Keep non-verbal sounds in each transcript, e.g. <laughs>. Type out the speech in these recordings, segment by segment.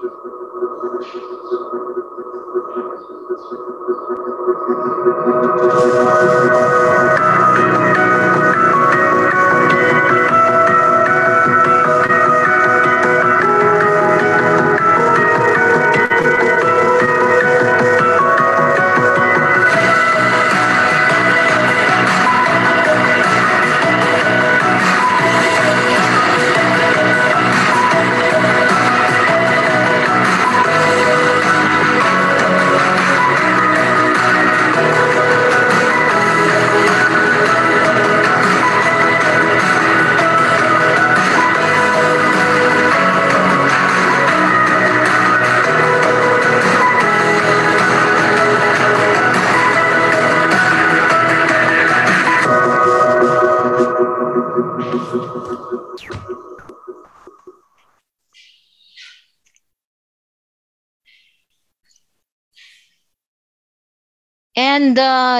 Thank you.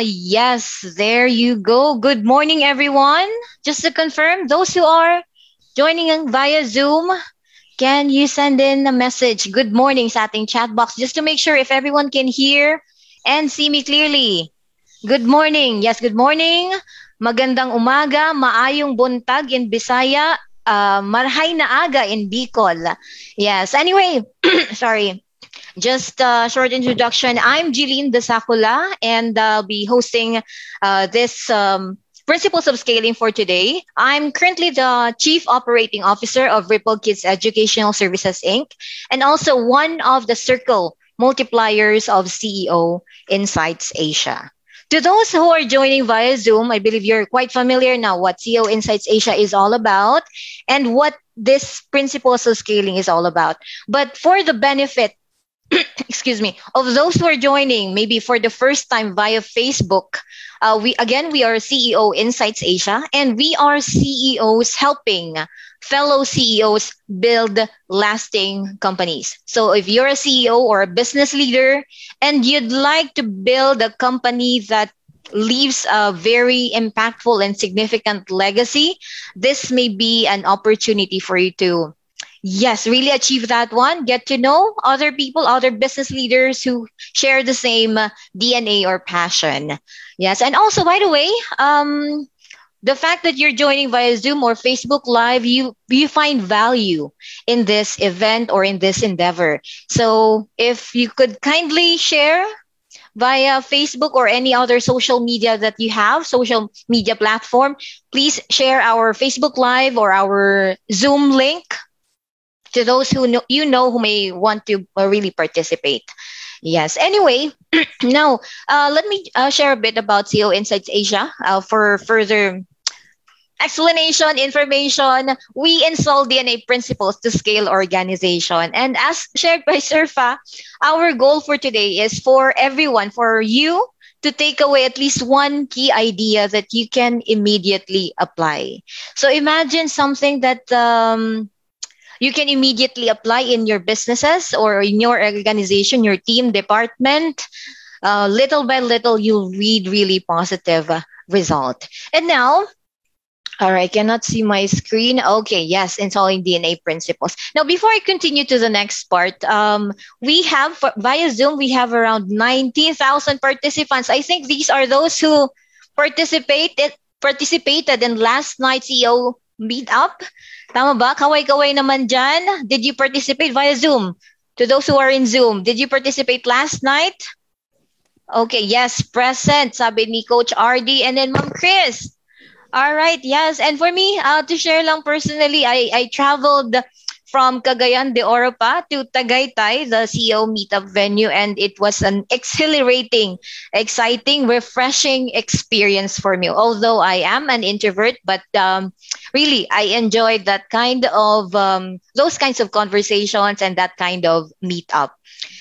Yes, there you go. Good morning, everyone. Just to confirm, those who are joining via Zoom, can you send in a message? Good morning sa ating chat box just to make sure if everyone can hear and see me clearly. Good morning. Yes, good morning. Magandang umaga, maayong buntag in Bisaya, uh, marhay na aga in Bicol. Yes. Anyway, <clears throat> sorry. Just a short introduction. I'm Jeline Desacula, and I'll be hosting uh, this um, Principles of Scaling for today. I'm currently the Chief Operating Officer of Ripple Kids Educational Services, Inc., and also one of the Circle multipliers of CEO Insights Asia. To those who are joining via Zoom, I believe you're quite familiar now what CEO Insights Asia is all about and what this principles of scaling is all about. But for the benefit <coughs> excuse me, of those who are joining maybe for the first time via Facebook, uh, we again we are CEO Insights Asia, and we are CEOs helping fellow CEOs build lasting companies. So if you're a CEO or a business leader and you'd like to build a company that leaves a very impactful and significant legacy, this may be an opportunity for you to yes, really achieve that one. Get to know other people, other business leaders who share the same uh, DNA or passion. Yes. And also, by the way, um, the fact that you're joining via Zoom or Facebook Live, you you find value in this event or in this endeavor. So if you could kindly share via Facebook or any other social media that you have, social media platform, please share our Facebook Live or our Zoom link to those who know, you know who may want to uh, really participate. Yes. Anyway, <clears throat> now uh, let me uh, share a bit about CO Insights Asia uh, for further explanation, information. We install DNA principles to scale organization. And as shared by <laughs> Surfa, our goal for today is for everyone, for you to take away at least one key idea that you can immediately apply. So imagine something that um, you can immediately apply in your businesses or in your organization, your team, department. Uh, little by little, you'll read really positive uh, result. And now, all right, cannot see my screen. Okay, yes, installing DNA principles. Now, before I continue to the next part, um, we have via Zoom, we have around 19,000 participants. I think these are those who participated participated in last night's CEO meetup. Tama ba? Kaway-kaway naman dyan. Did you participate via Zoom? To those who are in Zoom, did you participate last night? Okay, yes, present, sabi ni Coach RD and then Ma'am Chris. All right, yes. And for me, uh, to share lang personally, I, I traveled from Cagayan de Oro pa to Tagaytay, the CEO meetup venue, and it was an exhilarating, exciting, refreshing experience for me. Although I am an introvert, but um, really, I enjoyed that kind of um, those kinds of conversations and that kind of meetup.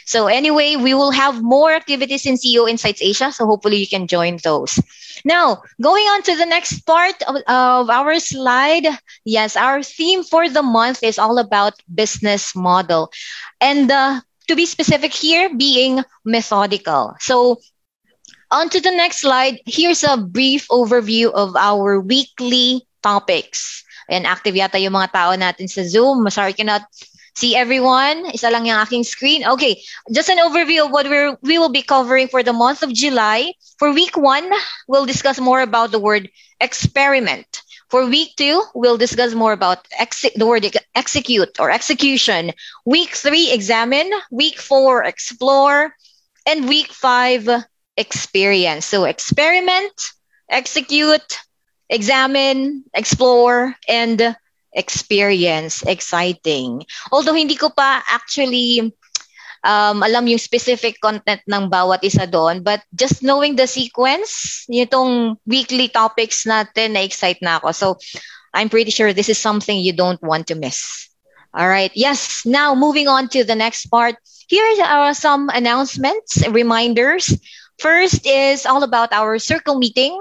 So anyway, we will have more activities in CEO Insights Asia. So hopefully you can join those. Now, going on to the next part of, of our slide. Yes, our theme for the month is all about business model. And uh, to be specific here, being methodical. So on to the next slide. Here's a brief overview of our weekly topics. And active yata yung mga tao natin sa Zoom. Sorry, cannot See everyone? Isa lang yung aking screen. Okay, just an overview of what we're, we will be covering for the month of July. For week one, we'll discuss more about the word experiment. For week two, we'll discuss more about ex- the word execute or execution. Week three, examine. Week four, explore. And week five, experience. So experiment, execute, examine, explore, and experience, exciting. Although hindi ko pa actually um, alam yung specific content ng bawat isa doon, but just knowing the sequence, itong weekly topics natin, na-excite na ako. So, I'm pretty sure this is something you don't want to miss. All right. Yes. Now, moving on to the next part. Here are some announcements, reminders. First is all about our circle meeting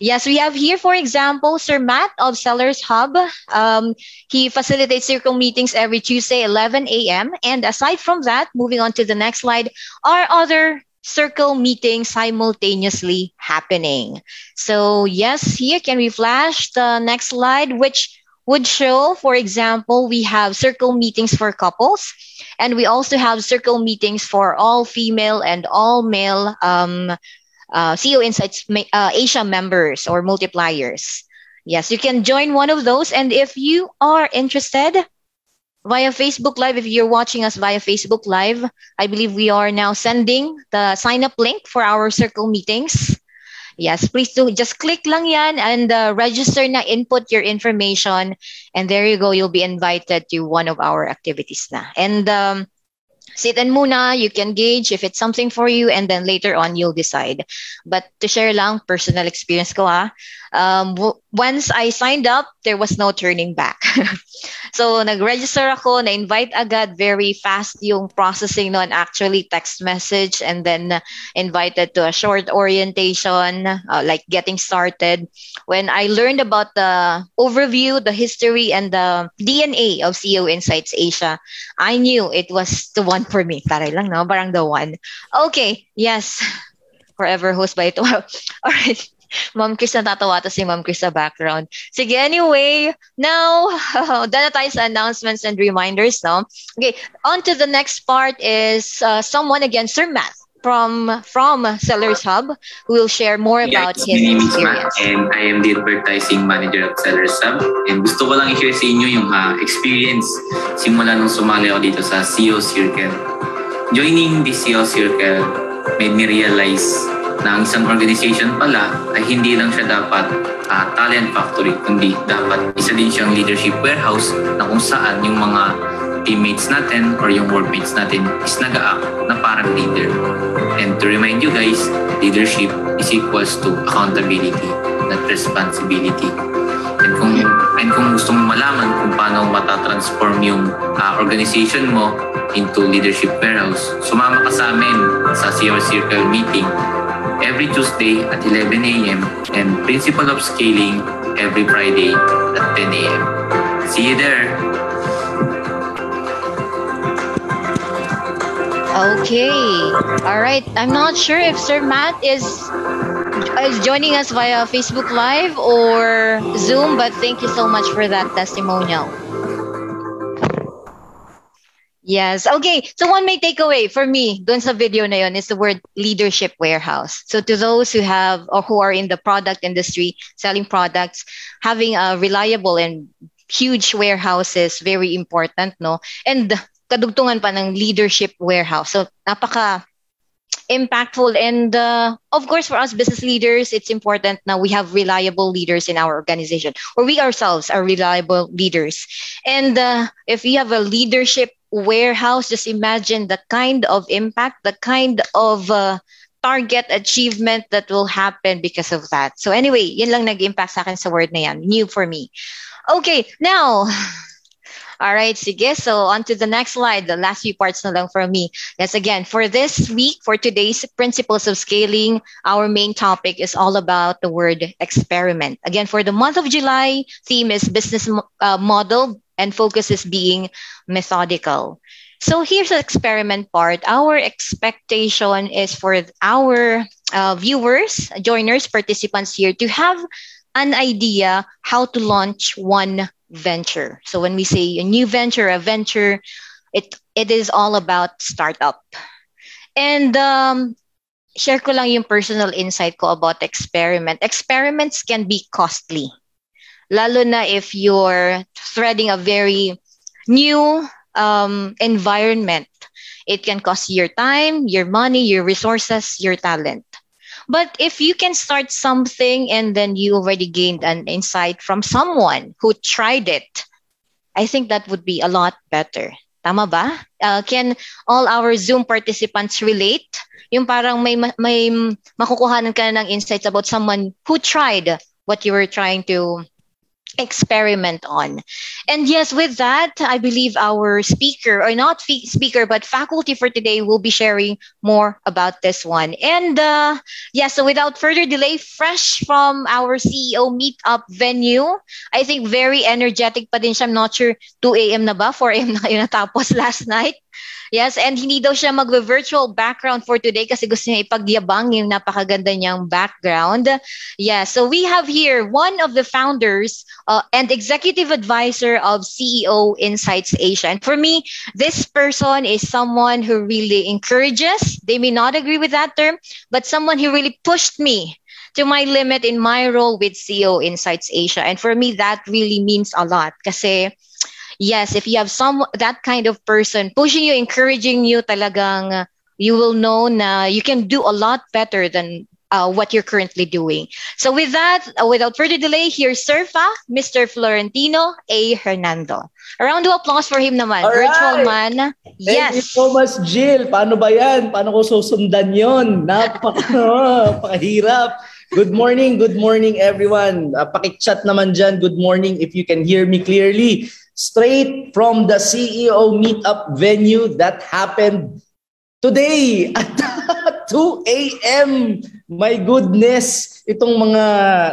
Yes, we have here, for example, Sir Matt of Sellers Hub. Um, he facilitates circle meetings every Tuesday, 11 a.m. And aside from that, moving on to the next slide, are other circle meetings simultaneously happening. So yes, here can we flash the next slide, which would show, for example, we have circle meetings for couples, and we also have circle meetings for all female and all male um, uh, CEO Insights uh, Asia members or multipliers. Yes, you can join one of those. And if you are interested via Facebook Live, if you're watching us via Facebook Live, I believe we are now sending the sign up link for our circle meetings. Yes, please do. Just click lang yan and uh, register na input your information. And there you go. You'll be invited to one of our activities na. And um, sit and muna, you can gauge if it's something for you and then later on you'll decide. But to share lang, personal experience ko ha, um, w- once I signed up, there was no turning back. <laughs> so nag-register ako, na-invite agad, very fast yung processing noon, actually text message and then invited to a short orientation, uh, like getting started. When I learned about the overview, the history, and the DNA of CEO Insights Asia, I knew it was the one for me. Taray lang, no? Parang the one. Okay, yes. Forever host by ito. <laughs> All right. Mom Chris natatawa to si Mom Chris sa background. Sige, anyway, now, <laughs> done tayo sa announcements and reminders, no? Okay, on to the next part is uh, someone again, Sir Matt from from Sellers Hub who will share more about yes, his experience. Matt and I am the advertising manager at Sellers Hub. And gusto ko lang i-share sa inyo yung uh, experience simula nung sumali ako dito sa CEO Circle. Joining the CEO Circle made me realize na ang isang organization pala ay hindi lang siya dapat uh, talent factory, kundi dapat isa din siyang leadership warehouse na kung saan yung mga teammates natin or yung workmates natin is nag-act na parang leader. And to remind you guys, leadership is equals to accountability, not responsibility. And kung, and kung gusto mong malaman kung paano matatransform yung uh, organization mo into leadership warehouse, sumama ka sa amin sa CR Circle meeting every Tuesday at 11 a.m. and Principle of Scaling every Friday at 10 a.m. See you there! Okay. All right. I'm not sure if Sir Matt is is joining us via Facebook Live or Zoom, but thank you so much for that testimonial. Yes. Okay. So one main takeaway for me dun sa video na yun is the word leadership warehouse. So to those who have or who are in the product industry selling products, having a reliable and huge warehouse is very important, no? And kadugtungan pa ng leadership warehouse. So napaka impactful and uh, of course for us business leaders it's important now we have reliable leaders in our organization or we ourselves are reliable leaders. And uh, if you have a leadership warehouse just imagine the kind of impact the kind of uh, target achievement that will happen because of that. So anyway yun lang nag-impact sa akin sa word na yan. New for me. Okay now all right, sige. So on to the next slide, the last few parts na lang for me. Yes, again, for this week, for today's principles of scaling, our main topic is all about the word experiment. Again, for the month of July, theme is business uh, model and focus is being methodical. So here's the experiment part. Our expectation is for our uh, viewers, joiners, participants here to have an idea how to launch one venture. So when we say a new venture, a venture, it it is all about startup. And um, share ko lang yung personal insight ko about experiment. Experiments can be costly. Lalo na if you're threading a very new um, environment. It can cost your time, your money, your resources, your talent. But if you can start something and then you already gained an insight from someone who tried it, I think that would be a lot better. Tama ba? Uh, can all our Zoom participants relate? Yung parang may, may makukuhanan ka ng insights about someone who tried what you were trying to experiment on. And yes, with that, I believe our speaker, or not f- speaker, but faculty for today will be sharing more about this one. And uh, yeah, so without further delay, fresh from our CEO meetup venue, I think very energetic pa din siya. I'm not sure 2 a.m. na ba? 4 a.m. na <laughs> yun natapos last night. Yes, and hindi daw siya mag-virtual background for today kasi gusto niya ipagyabang yung napakaganda niyang background. Yeah, so we have here one of the founders uh, and executive advisor of CEO Insights Asia. And for me, this person is someone who really encourages. They may not agree with that term, but someone who really pushed me to my limit in my role with CEO Insights Asia. And for me, that really means a lot kasi yes, if you have some that kind of person pushing you, encouraging you, talagang uh, you will know na you can do a lot better than uh, what you're currently doing. So with that, uh, without further delay, here's Surfa, Mr. Florentino A. Hernando. A round of applause for him naman. All Virtual right. man. Yes. Thank you so much, Jill. Paano ba yan? Paano ko susundan yon? Napaka, <laughs> napakahirap. Good morning, good morning everyone. Uh, pakichat naman dyan. Good morning if you can hear me clearly straight from the CEO meetup venue that happened today at <laughs> 2 a.m. My goodness, itong mga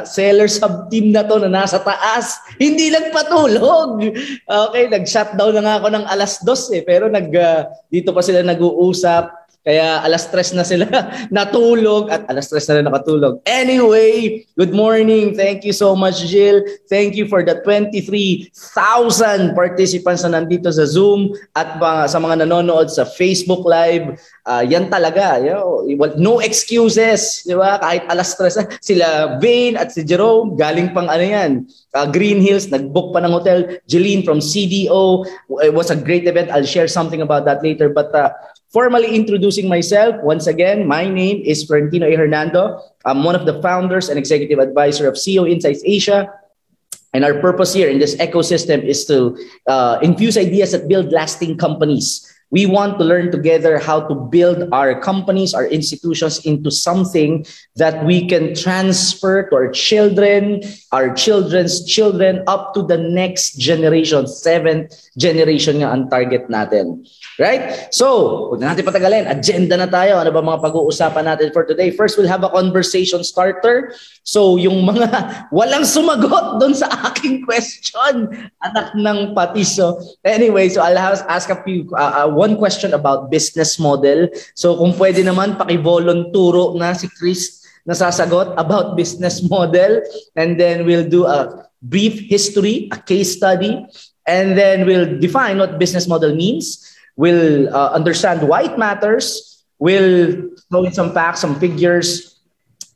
seller sub team na to na nasa taas, hindi nagpatulog. Okay, nag-shutdown na nga ako ng alas dos eh, pero nag, uh, dito pa sila nag-uusap kaya alas tres na sila <laughs> natulog at alas tres na rin nakatulog. Anyway, good morning. Thank you so much, Jill. Thank you for the 23,000 participants na nandito sa Zoom at uh, sa mga nanonood sa Facebook Live. Uh, yan talaga. You know, no excuses. Di ba? Kahit alas tres sila Vane at si Jerome, galing pang ano yan. Uh, Green Hills, nag-book pa ng hotel. Jeline from CDO. It was a great event. I'll share something about that later. But uh, Formally introducing myself, once again, my name is Florentino A. Hernando. I'm one of the founders and executive advisor of CEO Insights Asia. And our purpose here in this ecosystem is to uh, infuse ideas that build lasting companies. We want to learn together how to build our companies, our institutions into something that we can transfer to our children, our children's children, up to the next generation, seventh generation nga ang target natin. Right? So, huwag na natin patagalin. Agenda na tayo. Ano ba mga pag-uusapan natin for today? First, we'll have a conversation starter. So, yung mga <laughs> walang sumagot doon sa aking question, anak ng pati. So, anyway, so I'll have, ask a few, uh, uh, one question about business model. So, kung pwede naman, pakivolonturo na si Chris na sasagot about business <laughs> model. And then we'll do a brief history, a case study, and then we'll define what business model means We'll uh, understand why it matters, We'll throw in some facts, some figures.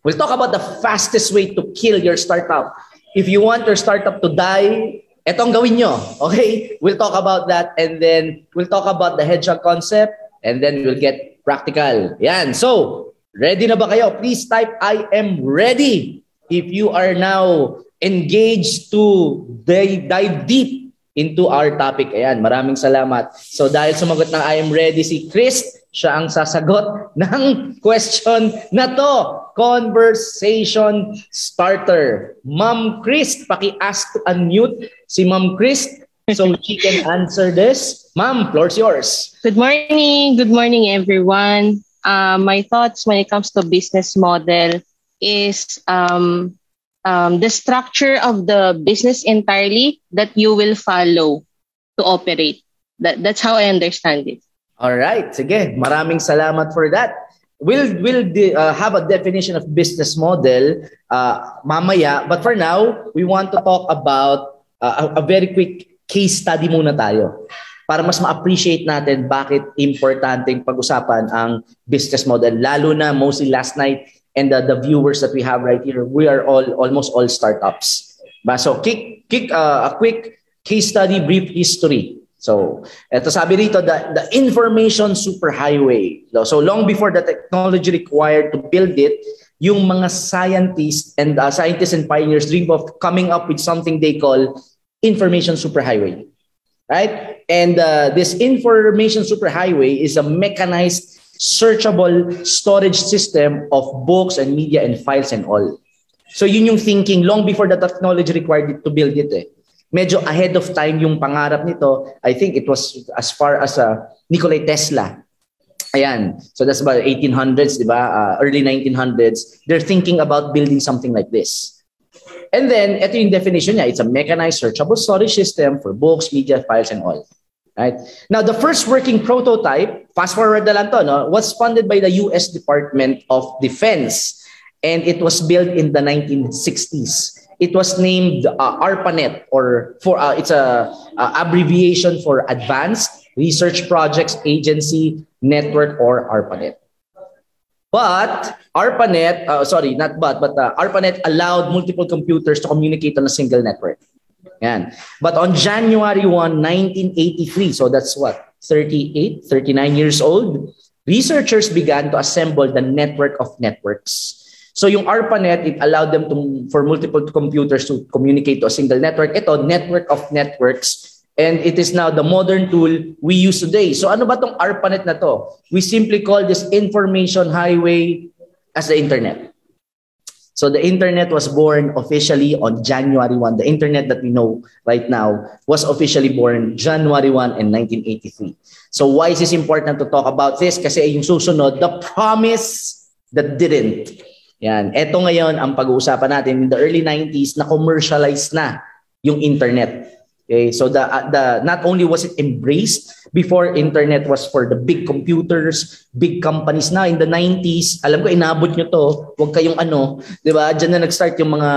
We'll talk about the fastest way to kill your startup. If you want your startup to die, etong gawin nyo. Okay? We'll talk about that and then we'll talk about the hedgehog concept and then we'll get practical. Yan. So, ready na ba kayo? Please type I am ready if you are now engaged to dive deep into our topic. Ayan, maraming salamat. So dahil sumagot ng I am ready si Chris, siya ang sasagot <laughs> ng question na to. Conversation starter. Ma'am Chris, paki-ask to unmute si Ma'am Chris so <laughs> she can answer this. Ma'am, floor's yours. Good morning. Good morning, everyone. Uh, my thoughts when it comes to business model is um, um, the structure of the business entirely that you will follow to operate. That, that's how I understand it. All right. Sige, maraming salamat for that. We'll, we'll de- uh, have a definition of business model uh, mamaya. But for now, we want to talk about uh, a, very quick case study muna tayo para mas ma-appreciate natin bakit importanteng pag-usapan ang business model. Lalo na mostly last night and the, the viewers that we have right here, we are all almost all startups. Ba? So kick, kick uh, a quick case study, brief history. So, ito sabi rito, the, the information superhighway. So, long before the technology required to build it, yung mga scientists and uh, scientists and pioneers dream of coming up with something they call information superhighway right? And uh, this information superhighway is a mechanized, searchable storage system of books and media and files and all. So yun yung thinking long before the technology required it to build it. Eh. Medyo ahead of time yung pangarap nito. I think it was as far as uh, Nikola Tesla. Ayan. So that's about 1800s, di ba? Uh, early 1900s. They're thinking about building something like this. And then, ito yung definition niya. It's a mechanized searchable storage system for books, media, files, and all. Right? Now, the first working prototype, fast forward na lang to, no, was funded by the US Department of Defense. And it was built in the 1960s. It was named uh, ARPANET, or for uh, it's a, a abbreviation for Advanced Research Projects Agency Network, or ARPANET. But ARPANET, uh, sorry, not but, but uh, ARPANET allowed multiple computers to communicate on a single network. Yan. But on January 1, 1983, so that's what, 38, 39 years old, researchers began to assemble the network of networks. So yung ARPANET, it allowed them to, for multiple computers to communicate to a single network. Ito, network of networks And it is now the modern tool we use today. So ano ba tong ARPANET na to? We simply call this information highway as the internet. So the internet was born officially on January 1. The internet that we know right now was officially born January 1 in 1983. So why is this important to talk about this? Kasi yung susunod, the promise that didn't. Yan. Ito ngayon ang pag-uusapan natin. In the early 90s, na-commercialize na yung internet. Okay, so the uh, the not only was it embraced before internet was for the big computers, big companies na in the 90s, alam ko inabot nyo to, wag kayong ano, 'di ba? Diyan na nag-start yung mga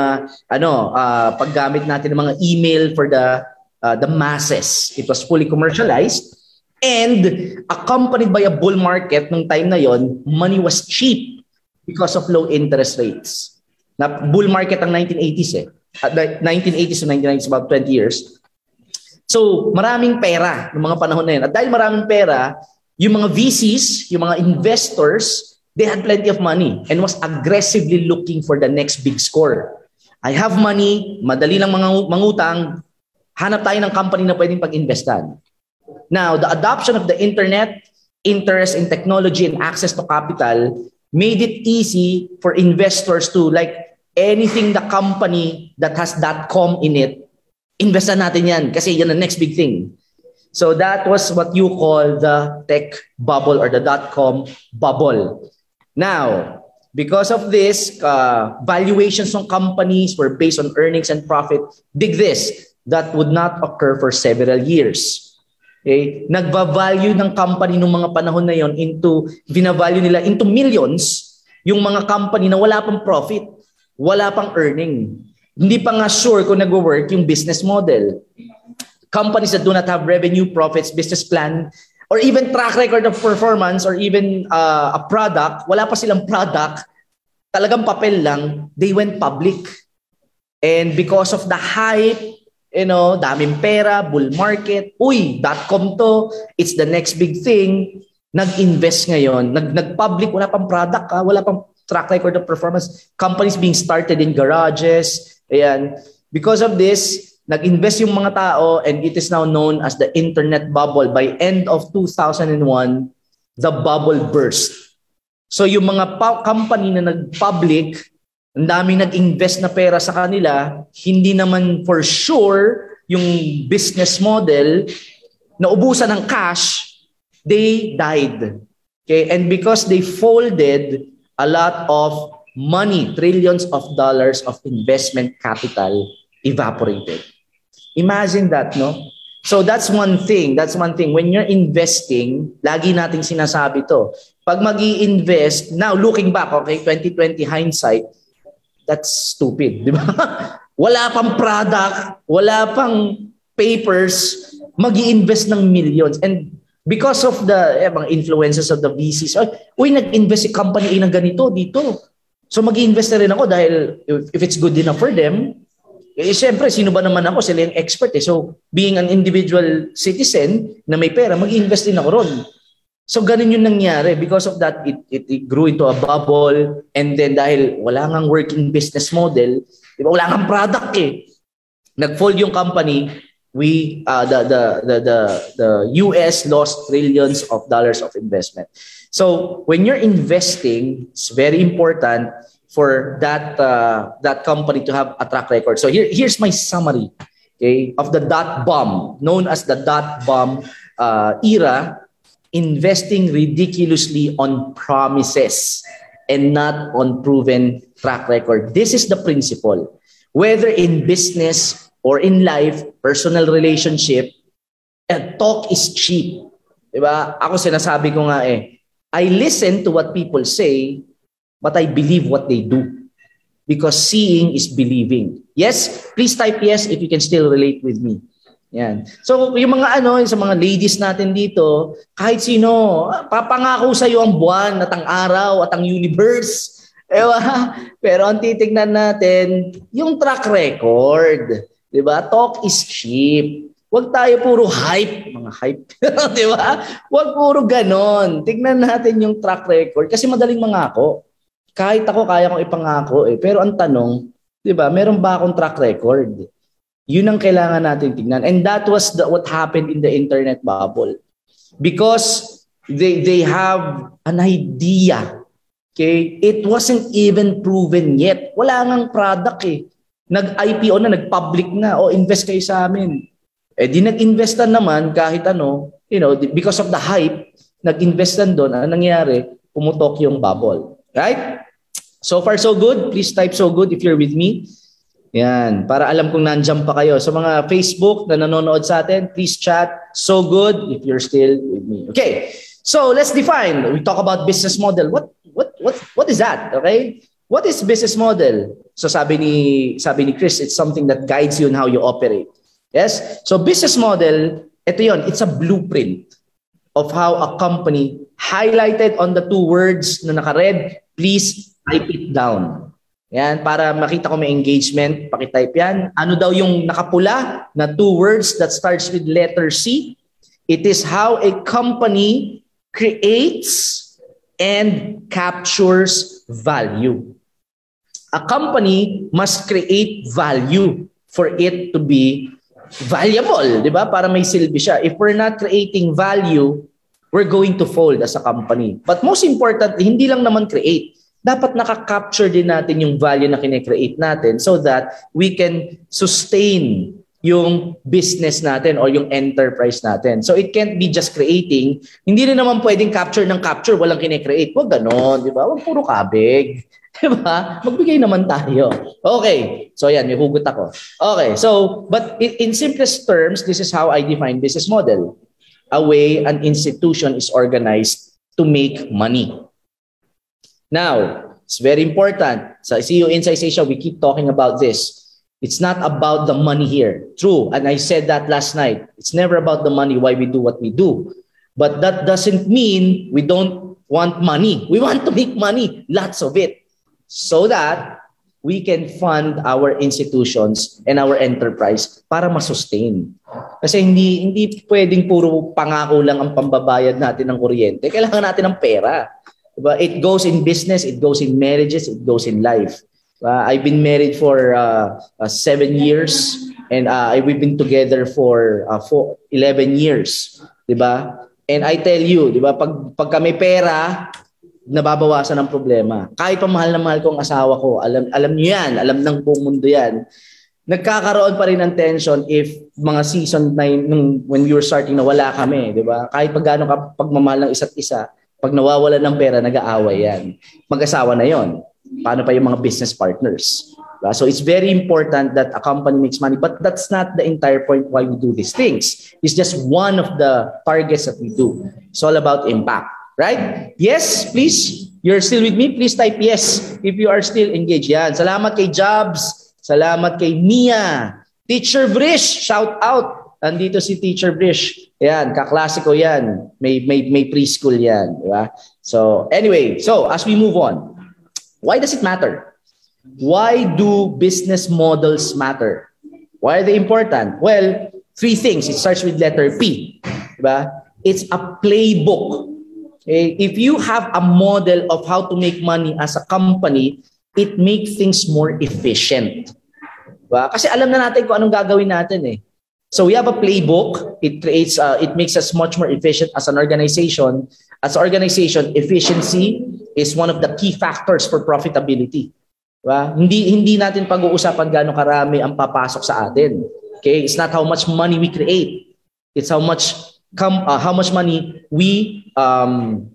ano, uh, paggamit natin ng mga email for the uh, the masses. It was fully commercialized and accompanied by a bull market nung time na yon, money was cheap because of low interest rates. Na bull market ang 1980s eh. At 1980s to 1990s about 20 years So, maraming pera ng mga panahon na yun. At dahil maraming pera, yung mga VCs, yung mga investors, they had plenty of money and was aggressively looking for the next big score. I have money, madali lang mga mangutang, hanap tayo ng company na pwedeng pag-investan. Now, the adoption of the internet, interest in technology and access to capital made it easy for investors to like anything the company that has .com in it investan natin yan kasi yan ang next big thing. So that was what you call the tech bubble or the dot-com bubble. Now, because of this, uh, valuations ng companies were based on earnings and profit. Dig this, that would not occur for several years. Okay? Nagva-value ng company nung mga panahon na yon into, binavalue nila into millions yung mga company na wala pang profit, wala pang earning. Hindi pa nga sure kung nag-work yung business model. Companies that do not have revenue, profits, business plan, or even track record of performance or even uh, a product, wala pa silang product, talagang papel lang, they went public. And because of the hype, you know, daming pera, bull market, uy, dot-com to, it's the next big thing, nag-invest ngayon, nag, nag-public, wala pang product, ha? wala pang track record of performance, companies being started in garages, Ayan. Because of this, nag-invest yung mga tao and it is now known as the internet bubble. By end of 2001, the bubble burst. So yung mga pa- company na nag-public, ang daming nag-invest na pera sa kanila, hindi naman for sure yung business model, na ubusan ng cash, they died. Okay? And because they folded, a lot of money, trillions of dollars of investment capital evaporated. Imagine that, no? So that's one thing. That's one thing. When you're investing, lagi nating sinasabi to. Pag mag invest now looking back, okay, 2020 hindsight, that's stupid, di ba? <laughs> wala pang product, wala pang papers, mag invest ng millions. And because of the eh, mga influences of the VCs, ay, uy, nag-invest si company A ng ganito dito. So mag invest na rin ako dahil if, if it's good enough for them, eh, siyempre, sino ba naman ako? Sila yung expert eh. So, being an individual citizen na may pera, mag invest din ako ron. So, ganun yung nangyari. Because of that, it, it, it grew into a bubble. And then, dahil wala ngang working business model, di ba, wala ngang product eh. Nag-fold yung company, we uh, the, the the the the US lost trillions of dollars of investment. So when you're investing, it's very important for that uh, that company to have a track record. So here here's my summary, okay, of the dot bomb, known as the dot bomb uh, era, investing ridiculously on promises and not on proven track record. This is the principle. Whether in business or in life, personal relationship, and talk is cheap. Diba? Ako sinasabi ko nga eh, I listen to what people say, but I believe what they do. Because seeing is believing. Yes? Please type yes if you can still relate with me. Yan. So, yung mga ano, sa mga ladies natin dito, kahit sino, papangako sa iyo ang buwan at ang araw at ang universe. Ewa, <laughs> pero ang titignan natin, yung track record. 'Di ba? Talk is cheap. Huwag tayo puro hype, mga hype. <laughs> 'Di ba? Huwag puro ganon. Tignan natin yung track record kasi madaling mangako. Kahit ako kaya kong ipangako eh. Pero ang tanong, 'di ba? Meron ba akong track record? Yun ang kailangan natin tignan. And that was the, what happened in the internet bubble. Because they they have an idea. Okay? It wasn't even proven yet. Wala ngang product eh nag-IPO na, nag-public na, o invest kayo sa amin. Eh di nag-investan naman kahit ano, you know, because of the hype, nag-investan doon, ano nangyari? Pumutok yung bubble. Right? So far so good. Please type so good if you're with me. Yan, para alam kung nandiyan pa kayo. Sa mga Facebook na nanonood sa atin, please chat so good if you're still with me. Okay. So, let's define. We talk about business model. What what what what is that? Okay? What is business model? So sabi ni sabi ni Chris, it's something that guides you in how you operate. Yes? So business model, ito 'yon, it's a blueprint of how a company highlighted on the two words na naka-red, please type it down. Yan, para makita ko may engagement, paki-type yan. Ano daw yung nakapula na two words that starts with letter C? It is how a company creates and captures value a company must create value for it to be valuable, di ba? Para may silbi siya. If we're not creating value, we're going to fold as a company. But most importantly, hindi lang naman create. Dapat nakaka-capture din natin yung value na kine-create natin so that we can sustain yung business natin or yung enterprise natin. So it can't be just creating. Hindi rin naman pwedeng capture ng capture, walang kine-create. Huwag ganon, di ba? Huwag puro kabig. <laughs> Diba? Magbigay naman tayo. Okay. So yan, may hugot ako. Okay. So, but in simplest terms, this is how I define business model. A way an institution is organized to make money. Now, it's very important. Sa CEO Insights Asia, we keep talking about this. It's not about the money here. True. And I said that last night. It's never about the money, why we do what we do. But that doesn't mean we don't want money. We <laughs> want to make money, lots of it so that we can fund our institutions and our enterprise para ma-sustain. Kasi hindi hindi pwedeng puro pangako lang ang pambabayad natin ng kuryente. Kailangan natin ng pera. Diba? It goes in business, it goes in marriages, it goes in life. Uh, I've been married for uh, uh, seven years and uh, we've been together for uh, for 11 years, 'di ba? And I tell you, 'di ba, pag pag kami pera, nababawasan ng problema. Kahit pa mahal na mahal ko ang asawa ko, alam, alam niyo yan, alam ng buong mundo yan, nagkakaroon pa rin ng tension if mga season na nung when we were starting na wala kami, di ba? Kahit pag gaano ka pagmamahal ng isa't isa, pag nawawala ng pera, nag-aaway yan. Mag-asawa na yon. Paano pa yung mga business partners? Diba? So it's very important that a company makes money, but that's not the entire point why we do these things. It's just one of the targets that we do. It's all about impact. Right? Yes, please. You're still with me? Please type yes if you are still engaged. Yan. Salamat kay Jobs. Salamat kay Mia. Teacher Brish, shout out. Andito si Teacher Brish. Yan, kaklasiko yan. May, may, may preschool yan. Di ba? So, anyway, so as we move on, why does it matter? Why do business models matter? Why are they important? Well, three things. It starts with letter P. Diba? It's a playbook. Okay? If you have a model of how to make money as a company, it makes things more efficient. Diba? Kasi alam na natin kung anong gagawin natin eh. So we have a playbook. It creates, uh, it makes us much more efficient as an organization. As an organization, efficiency is one of the key factors for profitability. Diba? Hindi hindi natin pag-uusapan gaano karami ang papasok sa atin. Okay, it's not how much money we create. It's how much come uh, how much money we um,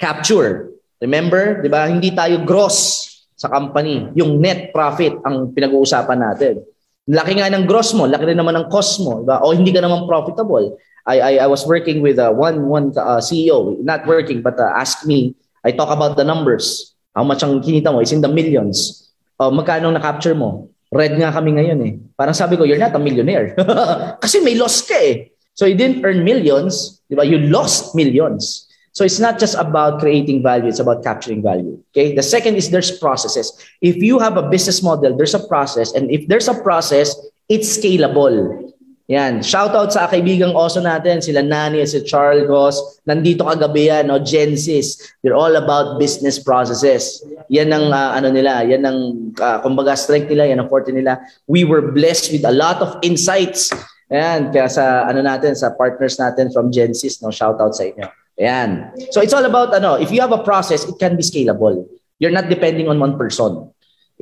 capture. Remember, 'di ba? Hindi tayo gross sa company. Yung net profit ang pinag-uusapan natin. Laki nga ng gross mo, laki rin naman ng cost mo, diba? O hindi ka naman profitable. I I, I was working with uh, one one uh, CEO, not working but uh, asked me, I talk about the numbers. How much ang kinita mo? It's in the millions oh, magkano na-capture mo? Red nga kami ngayon eh. Parang sabi ko, you're not a millionaire. <laughs> Kasi may loss ka eh. So you didn't earn millions, di ba? You lost millions. So it's not just about creating value, it's about capturing value. Okay? The second is there's processes. If you have a business model, there's a process. And if there's a process, it's scalable. Yan. Shout out sa kaibigang oso natin, sila Nani si Charles. Nandito kagabi yan, no? Genesis. They're all about business processes. Yan ang uh, ano nila, yan ang uh, kumbaga strength nila, yan ang forte nila. We were blessed with a lot of insights. Ayan, kaya sa ano natin, sa partners natin from Genesis, no? Shout out sa inyo. Ayan. So it's all about ano, if you have a process, it can be scalable. You're not depending on one person.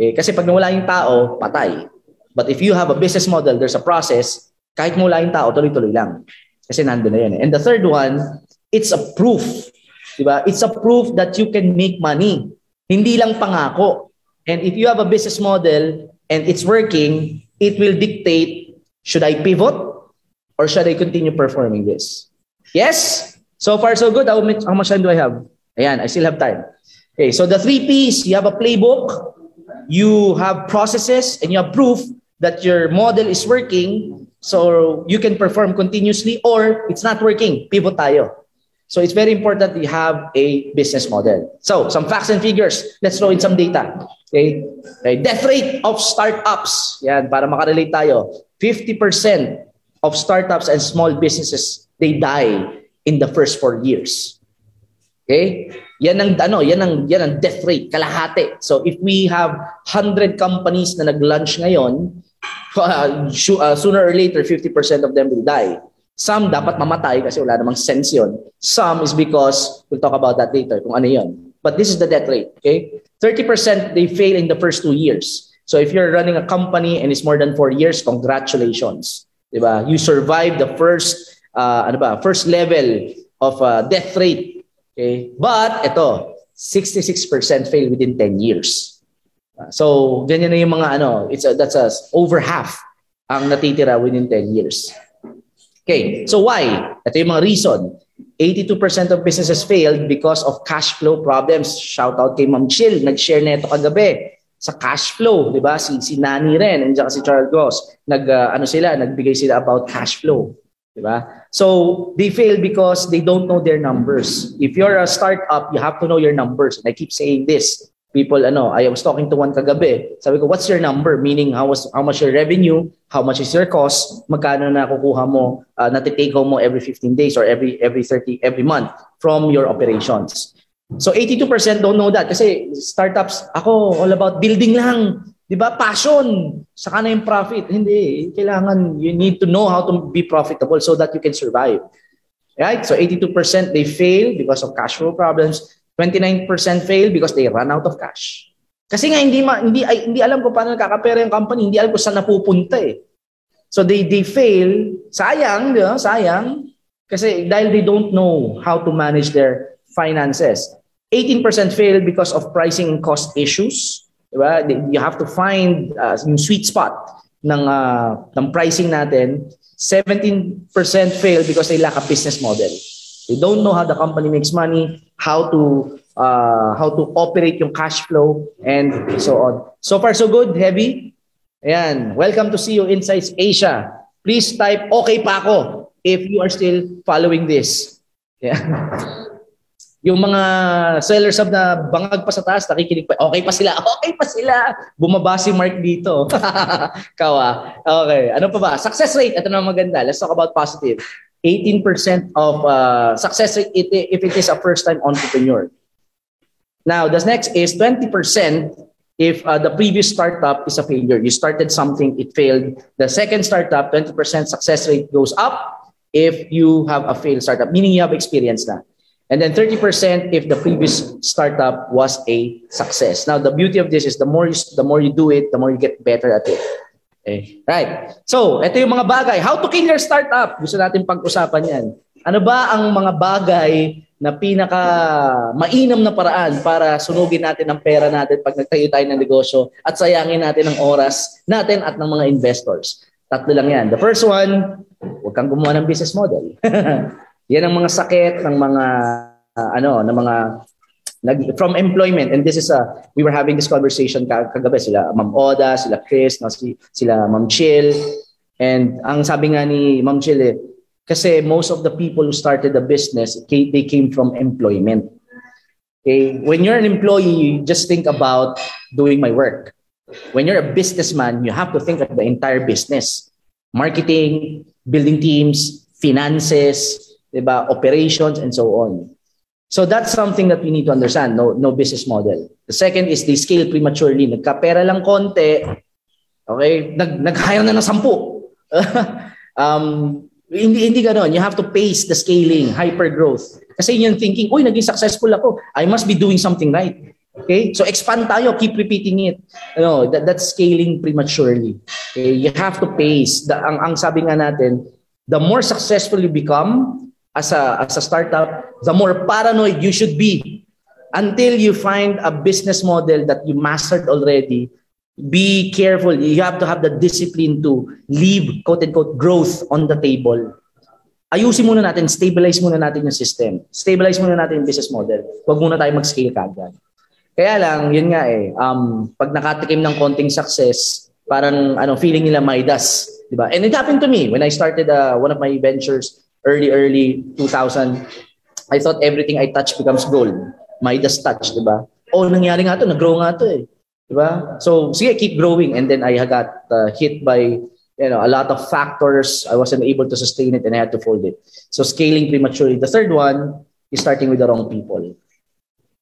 Eh, kasi pag nawala yung tao, patay. But if you have a business model, there's a process, kahit mula yung tao, tuloy-tuloy lang. Kasi nandun na yun. Eh. And the third one, it's a proof. Diba? It's a proof that you can make money. Hindi lang pangako. And if you have a business model and it's working, it will dictate, should I pivot or should I continue performing this? Yes? So far, so good. How much, time do I have? Ayan, I still have time. Okay, so the three P's, you have a playbook, you have processes, and you have proof that your model is working, So you can perform continuously or it's not working, pivot tayo. So it's very important that you have a business model. So some facts and figures. Let's throw in some data. Okay? okay. Death rate of startups. Yan, para makarelate tayo. 50% of startups and small businesses, they die in the first four years. Okay? Yan ang ano, yan ang yan ang death rate, kalahati. So if we have 100 companies na nag-launch ngayon, <laughs> uh, uh, sooner or later, 50% of them will die. Some dapat mamatay kasi wala namang sense yun. Some is because, we'll talk about that later, kung ano yun. But this is the death rate, okay? 30% they fail in the first two years. So if you're running a company and it's more than four years, congratulations. Diba? You survived the first, uh, ano ba, first level of uh, death rate. Okay? But ito, 66% fail within 10 years. So, ganyan na yung mga ano, it's a, that's a, over half ang natitira within 10 years. Okay, so why? Ito yung mga reason. 82% of businesses failed because of cash flow problems. Shout out kay Ma'am Chill, nag-share na kagabi sa cash flow, 'di ba? Si si Nani rin, and si Charles Goss, nag uh, ano sila, nagbigay sila about cash flow, 'di ba? So, they fail because they don't know their numbers. If you're a startup, you have to know your numbers. And I keep saying this. People ano I was talking to one kagabi. Sabi ko what's your number? Meaning how was how much your revenue? How much is your cost? Magkano na kukuha mo uh, na take home mo every 15 days or every every 30 every month from your operations? So 82% don't know that. Kasi startups ako all about building lang 'di ba passion saka na yung profit hindi kailangan you need to know how to be profitable so that you can survive right so 82% they fail because of cash flow problems 29% fail because they run out of cash. Kasi nga hindi ma, hindi ay, hindi alam ko paano nakakapera yung company, hindi alam ko saan napupunta eh. So they they fail, sayang, di ba? Sayang kasi dahil they don't know how to manage their finances. 18% fail because of pricing and cost issues. Di ba? You have to find uh, yung sweet spot ng uh, ng pricing natin. 17% fail because they lack a business model. They don't know how the company makes money, how to uh, how to operate yung cash flow, and so on. So far, so good, heavy. Ayan. Welcome to CEO Insights Asia. Please type okay pa ako if you are still following this. Yeah. <laughs> Yung mga sellers of na bangag pa sa taas, nakikinig pa. Okay pa sila. <laughs> Okay pa sila. Bumaba si Mark dito. <laughs> Kawa. Okay. Ano pa ba? Success rate. Ito na maganda. Let's talk about positive. 18% of uh, success rate if it is a first-time entrepreneur. Now, the next is 20% if uh, the previous startup is a failure. You started something, it failed. The second startup, 20% success rate goes up if you have a failed startup, meaning you have experience na. And then 30% if the previous startup was a success. Now, the beauty of this is the more you, the more you do it, the more you get better at it. Okay. Right. So, ito yung mga bagay. How to kill your startup. Gusto natin pag-usapan yan. Ano ba ang mga bagay na pinaka mainam na paraan para sunugin natin ang pera natin pag nagtayo tayo ng negosyo at sayangin natin ang oras natin at ng mga investors. Tatlo lang yan. The first one, huwag kang gumawa ng business model. <laughs> Yan ang mga sakit ng mga uh, ano, ng mga nag, from employment and this is a we were having this conversation kagabi sila Ma'am Oda, sila Chris, no, si, sila Ma'am Chill and ang sabi nga ni Ma'am Chill eh, kasi most of the people who started the business they came from employment. Okay, when you're an employee, you just think about doing my work. When you're a businessman, you have to think of the entire business. Marketing, building teams, finances, diba? operations, and so on. So that's something that we need to understand, no, no business model. The second is they scale prematurely. Nagkapera lang konti, okay, nag, nag-hire na ng sampu. <laughs> um, hindi, hindi ganoon. You have to pace the scaling, hyper growth. Kasi yun yung thinking, uy, naging successful ako. I must be doing something right. Okay? So expand tayo, keep repeating it. You know, that, that's scaling prematurely. Okay? You have to pace. The, ang, ang sabi nga natin, the more successful you become, as a, as a startup, the more paranoid you should be until you find a business model that you mastered already. Be careful. You have to have the discipline to leave, quote unquote, growth on the table. Ayusin muna natin, stabilize muna natin yung system. Stabilize muna natin yung business model. Huwag muna tayo mag-scale kagad. Kaya lang, yun nga eh, um, pag nakatikim ng konting success, parang ano, feeling nila Midas. Diba? And it happened to me when I started uh, one of my ventures early, early 2000, I thought everything I touch becomes gold. Midas touch, di ba? Oh, nangyari nga to, nag-grow nga to eh. Di ba? So, sige, keep growing. And then I got uh, hit by you know, a lot of factors. I wasn't able to sustain it and I had to fold it. So scaling prematurely. The third one is starting with the wrong people.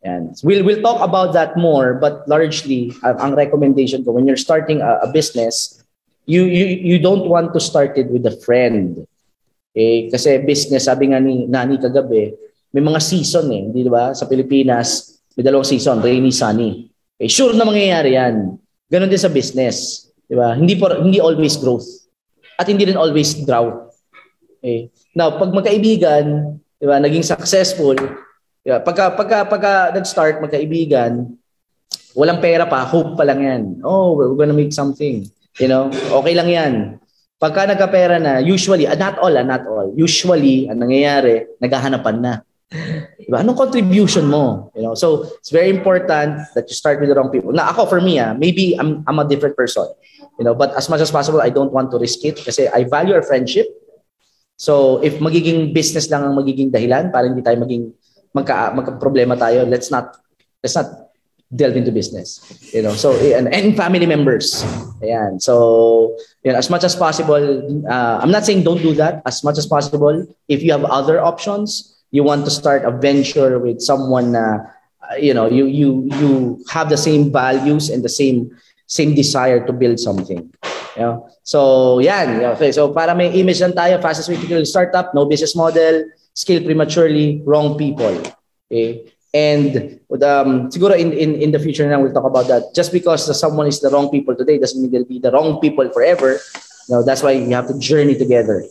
And we'll, we'll talk about that more, but largely, ang recommendation ko, when you're starting a, a business, you, you, you don't want to start it with a friend eh, kasi business, sabi nga ni Nani kagabi, may mga season eh, di ba? Sa Pilipinas, may dalawang season, rainy, sunny. Eh, sure na mangyayari yan. Ganon din sa business. Di ba? Hindi, por, hindi always growth. At hindi rin always drought. Eh. Now, pag magkaibigan, di ba, naging successful, di ba? Pagka, pagka, pagka nag-start magkaibigan, walang pera pa, hope pa lang yan. Oh, we're gonna make something. You know, okay lang yan. Pagka nagkapera na, usually, uh, not all, uh, not all, usually, ang nangyayari, naghahanapan na. Diba? Anong contribution mo? You know, so it's very important that you start with the wrong people. Na ako, for me, ah, maybe I'm, I'm a different person. You know, but as much as possible, I don't want to risk it kasi I value our friendship. So if magiging business lang ang magiging dahilan para hindi tayo maging magka, magka problema tayo, let's not let's not delve into business. You know, so and, and family members. Ayan. So, you know, as much as possible, uh, I'm not saying don't do that. As much as possible, if you have other options, you want to start a venture with someone uh, you know, you you you have the same values and the same same desire to build something. You know? So, yan. Okay. So, para may image lang tayo, fastest way to build startup, no business model, scale prematurely, wrong people. Okay? And um, siguro in, in, in the future now, we'll talk about that. Just because someone is the wrong people today doesn't mean they'll be the wrong people forever. No, that's why you have to journey together.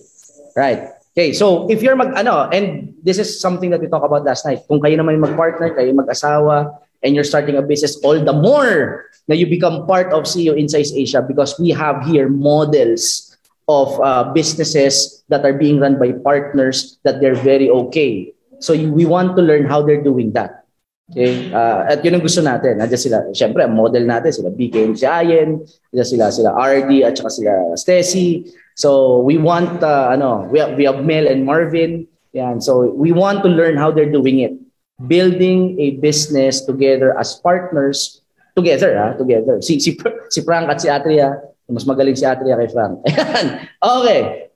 Right. Okay, so if you're mag, ano, and this is something that we talked about last night. Kung kayo naman mag-partner, kayo mag-asawa, and you're starting a business, all the more na you become part of CEO Insights Asia because we have here models of uh, businesses that are being run by partners that they're very okay. So we want to learn how they're doing that. Okay? Uh, at yun ang gusto natin. Nandiyan sila, syempre, ang model natin, sila BKM si Ayen, nandiyan sila, sila RD, at saka sila Stacy. So, we want, uh, ano, we have, we have Mel and Marvin. Yan. So, we want to learn how they're doing it. Building a business together as partners, together, ha? Together. Si, si, <laughs> si Frank at si Atria, mas magaling si Atria kay Frank. <laughs> okay.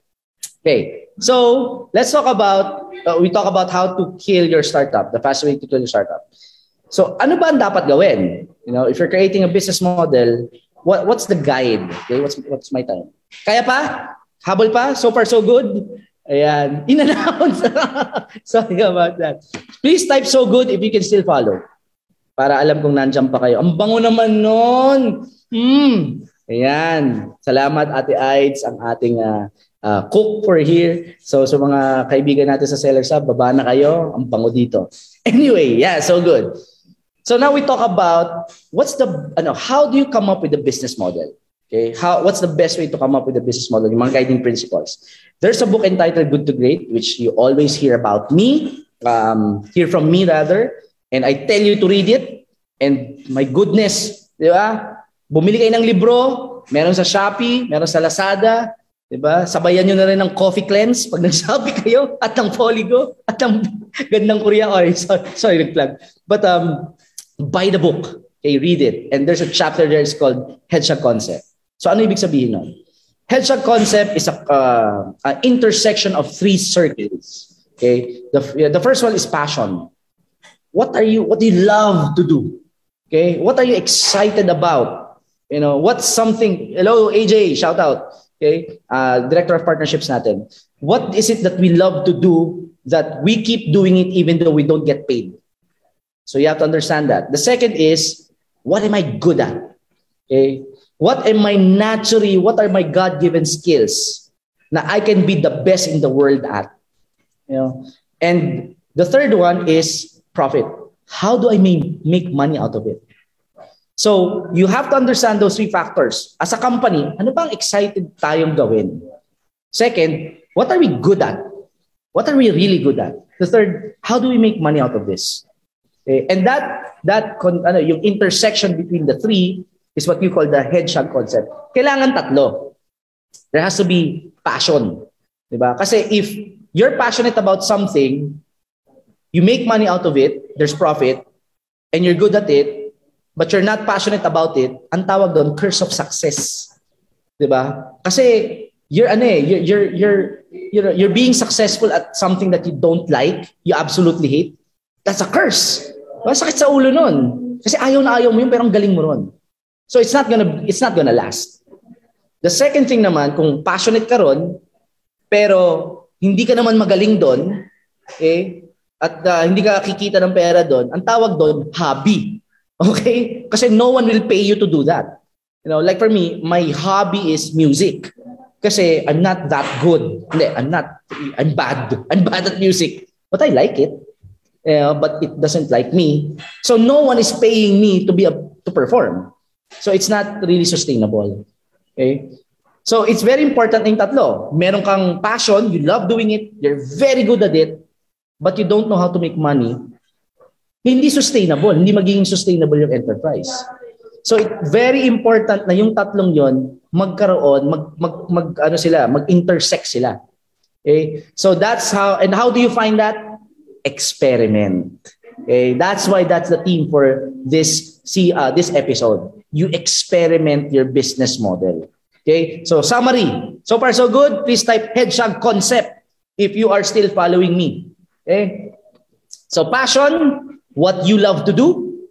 Okay. So, let's talk about, uh, we talk about how to kill your startup, the fast way to kill your startup. So, ano ba ang dapat gawin? You know, if you're creating a business model, what what's the guide? Okay, what's what's my time? Kaya pa? Habol pa? So far so good? Ayan. <laughs> In-announce. Sorry about that. Please type so good if you can still follow. Para alam kung nandiyan pa kayo. Ang bango naman nun. Hmm. Ayan. Salamat Ate Aids, ang ating uh, uh, cook for here. So sa mga kaibigan natin sa Seller Sub, baba na kayo. Ang bango dito. <laughs> Anyway, yeah, so good. So now we talk about what's the ano, how do you come up with the business model? Okay, how what's the best way to come up with a business model? Yung mga guiding principles. There's a book entitled Good to Great, which you always hear about me, um, hear from me rather, and I tell you to read it. And my goodness, di ba? Bumili kayo ng libro, meron sa Shopee, meron sa Lazada, Diba? Sabayan nyo na rin ng coffee cleanse pag <laughs> nagsabi kayo at ng Poligo at ng <laughs> gandang Korea. Oh, sorry, sorry, nag-plug. But um, buy the book. Okay, read it. And there's a chapter there is called Headshot Concept. So ano ibig sabihin nun? Headshot Concept is a uh, an intersection of three circles. Okay, the, the first one is passion. What are you, what do you love to do? Okay, what are you excited about? You know, what's something, hello AJ, shout out okay, uh, director of partnerships natin, what is it that we love to do that we keep doing it even though we don't get paid? So you have to understand that. The second is, what am I good at? Okay, what am I naturally, what are my God-given skills na I can be the best in the world at? You know, and the third one is profit. How do I make, make money out of it? So, you have to understand those three factors. As a company, ano bang excited tayong gawin? Second, what are we good at? What are we really good at? The third, how do we make money out of this? Okay. And that, that ano, yung intersection between the three is what you call the headshot concept. Kailangan tatlo. There has to be passion. Diba? Kasi if you're passionate about something, you make money out of it, there's profit, and you're good at it, but you're not passionate about it, ang tawag doon, curse of success. 'Di ba? Kasi you're ano eh, you're, you're, you're, you're, you're being successful at something that you don't like, you absolutely hate. That's a curse. Masakit sa ulo nun. Kasi ayaw na ayaw mo yun, pero ang galing mo ron. So it's not gonna, it's not gonna last. The second thing naman, kung passionate ka ron, pero hindi ka naman magaling doon, okay, at uh, hindi ka kikita ng pera doon, ang tawag doon, hobby. Okay? Kasi no one will pay you to do that. You know, like for me, my hobby is music. Kasi I'm not that good. Hindi, I'm not, I'm bad. I'm bad at music. But I like it. Uh, but it doesn't like me. So no one is paying me to be a, to perform. So it's not really sustainable. Okay? So it's very important ng tatlo. Meron kang passion, you love doing it, you're very good at it, but you don't know how to make money hindi sustainable, hindi magiging sustainable yung enterprise. So it very important na yung tatlong yon magkaroon, mag, mag, mag ano sila, mag-intersect sila. Okay? So that's how and how do you find that? Experiment. Okay? That's why that's the theme for this see uh, this episode. You experiment your business model. Okay? So summary. So far so good. Please type headshot concept if you are still following me. Okay? So passion, what you love to do.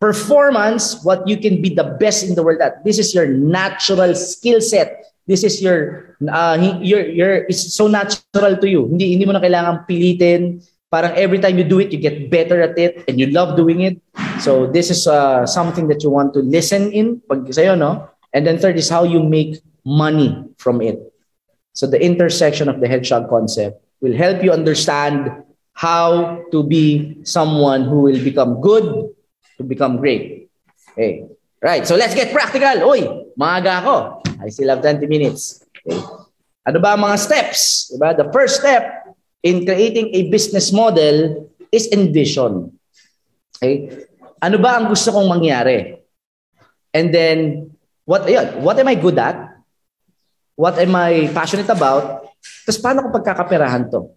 Performance, what you can be the best in the world at. This is your natural skill set. This is your, uh, your, your, it's so natural to you. Hindi, hindi mo na kailangan pilitin. Parang every time you do it, you get better at it and you love doing it. So this is uh, something that you want to listen in pag sa'yo, no? And then third is how you make money from it. So the intersection of the headshot concept will help you understand how to be someone who will become good to become great. Okay. Right. So let's get practical. Uy, maaga ako. I still have 20 minutes. Okay. Ano ba ang mga steps? Diba? The first step in creating a business model is envision. Okay? Ano ba ang gusto kong mangyari? And then, what, yun, what am I good at? What am I passionate about? Tapos paano ko pagkakaperahan to?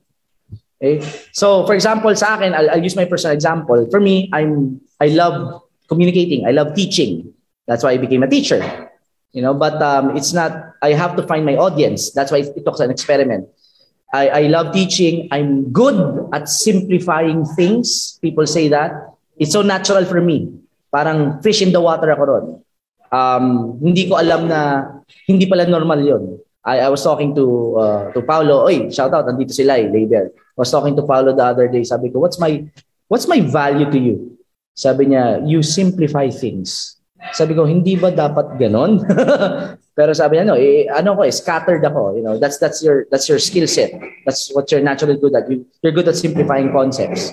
Okay? So, for example, sa akin, I'll, I'll use my personal example. For me, I'm I love communicating. I love teaching. That's why I became a teacher. You know, but um, it's not. I have to find my audience. That's why it took an experiment. I, I love teaching. I'm good at simplifying things. People say that. It's so natural for me. Parang fish in the water ako ron. Um, hindi ko alam na hindi pala normal yon. I, I was talking to uh, to Paulo. Oy, shout out, nandito sila eh, label. I was talking to Paulo the other day. Sabi ko, what's my what's my value to you? Sabi niya, you simplify things. Sabi ko, hindi ba dapat ganon? <laughs> Pero sabi niya, no, eh, ano ko, eh, scattered ako. You know, that's that's your that's your skill set. That's what you're naturally good at. You, you're good at simplifying concepts.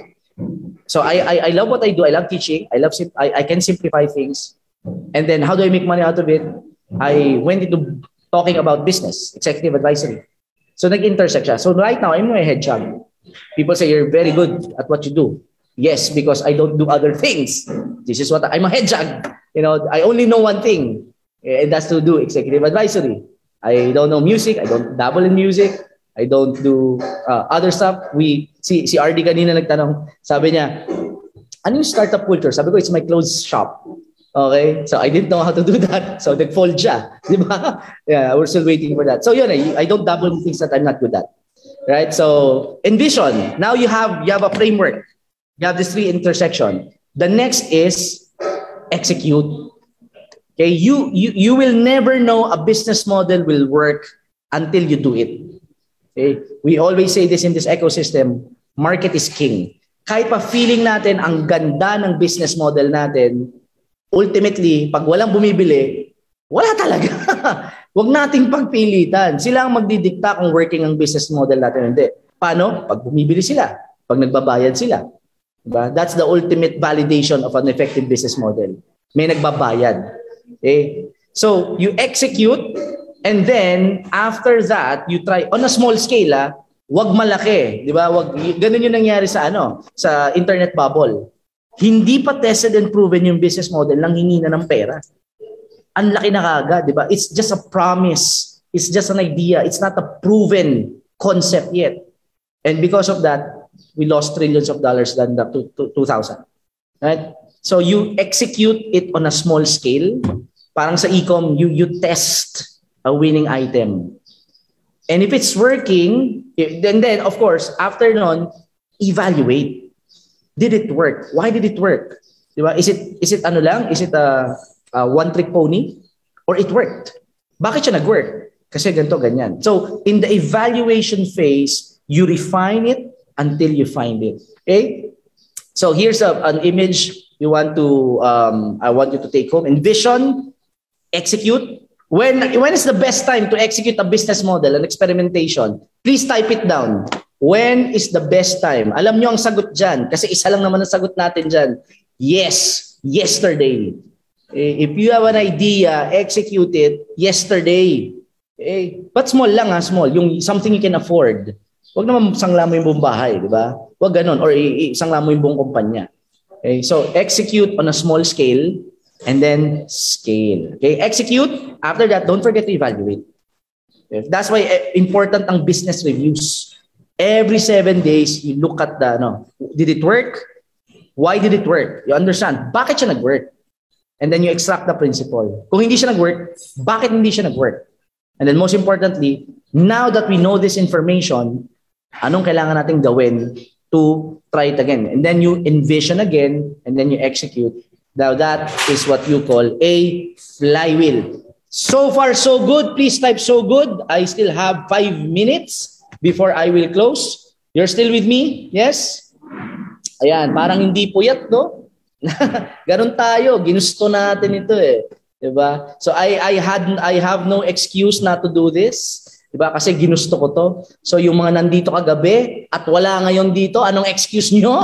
So I, I I love what I do. I love teaching. I love I, I can simplify things. And then how do I make money out of it? I went into talking about business, executive advisory. So nag-intersect siya. So right now, I'm a job. People say you're very good at what you do. Yes, because I don't do other things. This is what I'm a jug. You know, I only know one thing, and that's to do executive advisory. I don't know music. I don't dabble in music. I don't do uh, other stuff. We si si RD kanina nagtanong, sabi niya, ano yung startup culture? Sabi ko, it's my clothes shop. Okay? So I didn't know how to do that. So nag-fold siya. <laughs> Di ba? Yeah, we're still waiting for that. So yun, I, I don't dabble in things that I'm not good at. Right? So envision. Now you have you have a framework. You have this three intersection. The next is execute. Okay, you, you, you will never know a business model will work until you do it. Okay? We always say this in this ecosystem, market is king. Kahit pa feeling natin ang ganda ng business model natin, ultimately, pag walang bumibili, wala talaga. <laughs> Huwag nating pagpilitan. Sila ang magdidikta kung working ang business model natin. Hindi. Paano? Pag bumibili sila. Pag nagbabayad sila. Diba? That's the ultimate validation of an effective business model. May nagbabayad. Okay? So, you execute and then after that, you try on a small scale, ah, wag malaki, 'di ba? Wag ganun yung nangyari sa ano, sa internet bubble. Hindi pa tested and proven yung business model lang hingi na ng pera. Ang laki na kaagad, 'di ba? It's just a promise. It's just an idea. It's not a proven concept yet. And because of that, we lost trillions of dollars than the 2000. Right? So you execute it on a small scale. Parang sa e-com, you, you test a winning item. And if it's working, then, then of course, after nun, evaluate. Did it work? Why did it work? Diba? Is it is it ano lang? Is it a, a one trick pony or it worked? Bakit siya nag-work? Kasi ganito ganyan. So, in the evaluation phase, you refine it until you find it. Okay? So here's a, an image you want to, um, I want you to take home. Envision, execute. When, when is the best time to execute a business model, an experimentation? Please type it down. When is the best time? Alam nyo ang sagot dyan, kasi isa lang naman ang sagot natin dyan. Yes, yesterday. Eh, if you have an idea, execute it yesterday. Eh, but small lang ha, small. Yung something you can afford. Huwag naman sangla mo yung buong bahay, di ba? Huwag ganun. Or isangla mo yung buong kumpanya. Okay? So, execute on a small scale and then scale. Okay? Execute. After that, don't forget to evaluate. That's why eh, important ang business reviews. Every seven days, you look at the, no, did it work? Why did it work? You understand, bakit siya nag-work? And then you extract the principle. Kung hindi siya nag-work, bakit hindi siya nag-work? And then most importantly, now that we know this information, Anong kailangan nating gawin to try it again? And then you envision again and then you execute. Now that is what you call a flywheel. So far, so good. Please type so good. I still have five minutes before I will close. You're still with me? Yes? Ayan, parang hindi puyat, no? <laughs> Ganon tayo. Ginusto natin ito eh. Diba? So I I had I have no excuse not to do this. Diba? Kasi ginusto ko to. So yung mga nandito kagabi at wala ngayon dito, anong excuse nyo?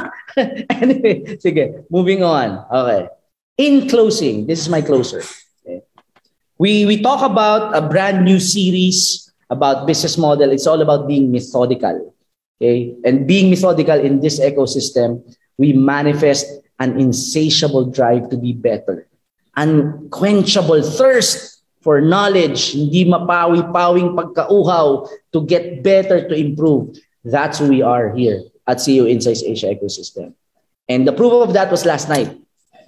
<laughs> anyway, sige, moving on. Okay. In closing, this is my closer. Okay. We, we talk about a brand new series about business model. It's all about being methodical. Okay? And being methodical in this ecosystem, we manifest an insatiable drive to be better. Unquenchable thirst for knowledge, hindi mapawi-pawing pagkauhaw to get better, to improve. That's who we are here at CEO Insights Asia Ecosystem. And the proof of that was last night.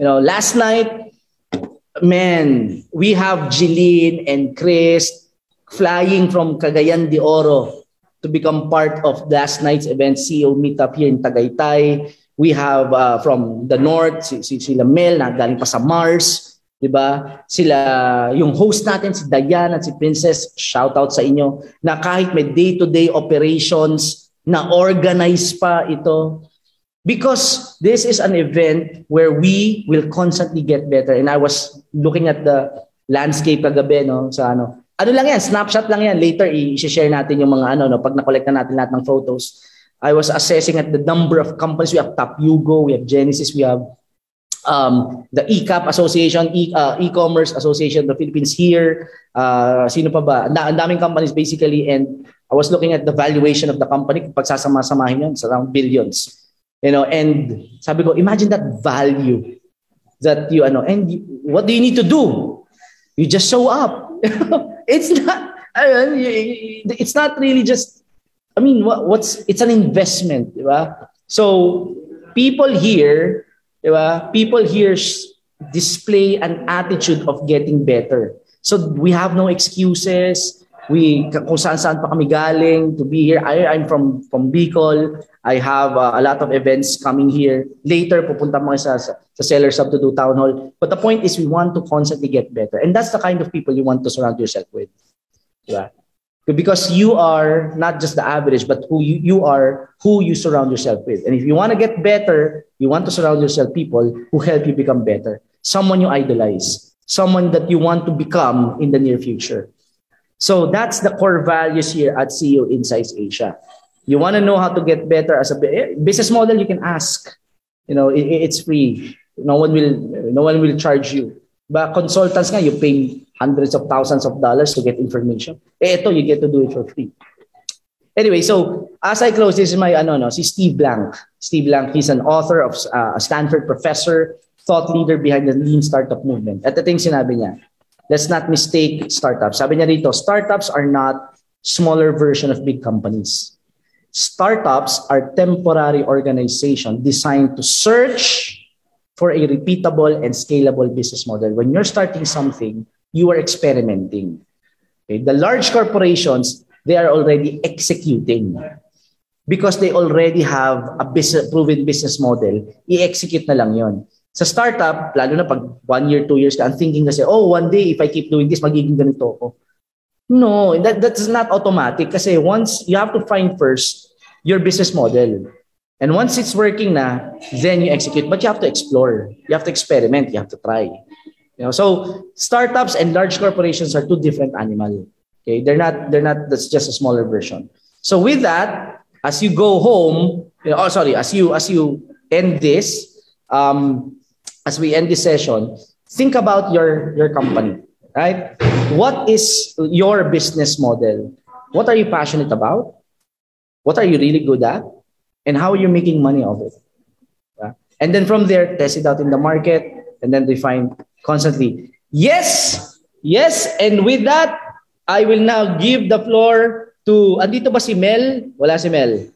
You know, last night, man, we have Jeline and Chris flying from Cagayan de Oro to become part of last night's event, CEO meetup here in Tagaytay. We have uh, from the north, si, si, sila Mel na galing pa sa Mars. 'di ba? Sila yung host natin si Diana at si Princess, shout out sa inyo na kahit may day-to-day operations na organize pa ito because this is an event where we will constantly get better and I was looking at the landscape kagabi no sa ano ano lang yan snapshot lang yan later i-share natin yung mga ano no pag na-collect na natin lahat ng photos I was assessing at the number of companies we have Top Yugo we have Genesis we have um, the ECAP Association, e, uh, E-commerce Association of the Philippines here. Uh, sino pa ba? Ang daming companies basically and I was looking at the valuation of the company. Pag sasama-samahin yun, it's around billions. You know, and sabi ko, imagine that value that you, ano, and you, what do you need to do? You just show up. <laughs> it's <laughs> not, mean, it's not really just, I mean, what, what's, it's an investment, di ba? So, people here, Di ba? People here display an attitude of getting better. So we have no excuses. We kung saan saan pa kami galing to be here. I, I'm from from Bicol. I have uh, a lot of events coming here. Later pupunta mga sa, sa, Sellers Hub to do town hall. But the point is we want to constantly get better. And that's the kind of people you want to surround yourself with. Diba? because you are not just the average but who you, you are who you surround yourself with and if you want to get better you want to surround yourself people who help you become better someone you idolize someone that you want to become in the near future so that's the core values here at ceo insights asia you want to know how to get better as a eh, business model you can ask you know it, it's free no one will no one will charge you but consultants nga you pay hundreds of thousands of dollars to get information. Eh, ito, you get to do it for free. Anyway, so as I close, this is my ano no, si Steve Blank. Steve Blank, he's an author of uh, a Stanford professor, thought leader behind the lean startup movement. At the yung sinabi niya, let's not mistake startups. Sabi niya rito, startups are not smaller version of big companies. Startups are temporary organization designed to search for a repeatable and scalable business model. When you're starting something, you are experimenting. Okay? The large corporations, they are already executing because they already have a business, proven business model. I-execute na lang yon. Sa startup, lalo na pag one year, two years ka, ang thinking kasi, oh, one day, if I keep doing this, magiging ganito ako. No, that, that's not automatic kasi once, you have to find first your business model. And once it's working na, then you execute. But you have to explore. You have to experiment. You have to try. You know, so startups and large corporations are two different animals. Okay, they're not they're not that's just a smaller version. So with that, as you go home, you know, oh sorry, as you as you end this, um, as we end this session, think about your your company, right? What is your business model? What are you passionate about? What are you really good at? And how are you making money of it? Yeah? And then from there, test it out in the market and then define constantly. Yes, yes, and with that, I will now give the floor to, andito ba si Mel? Wala si Mel.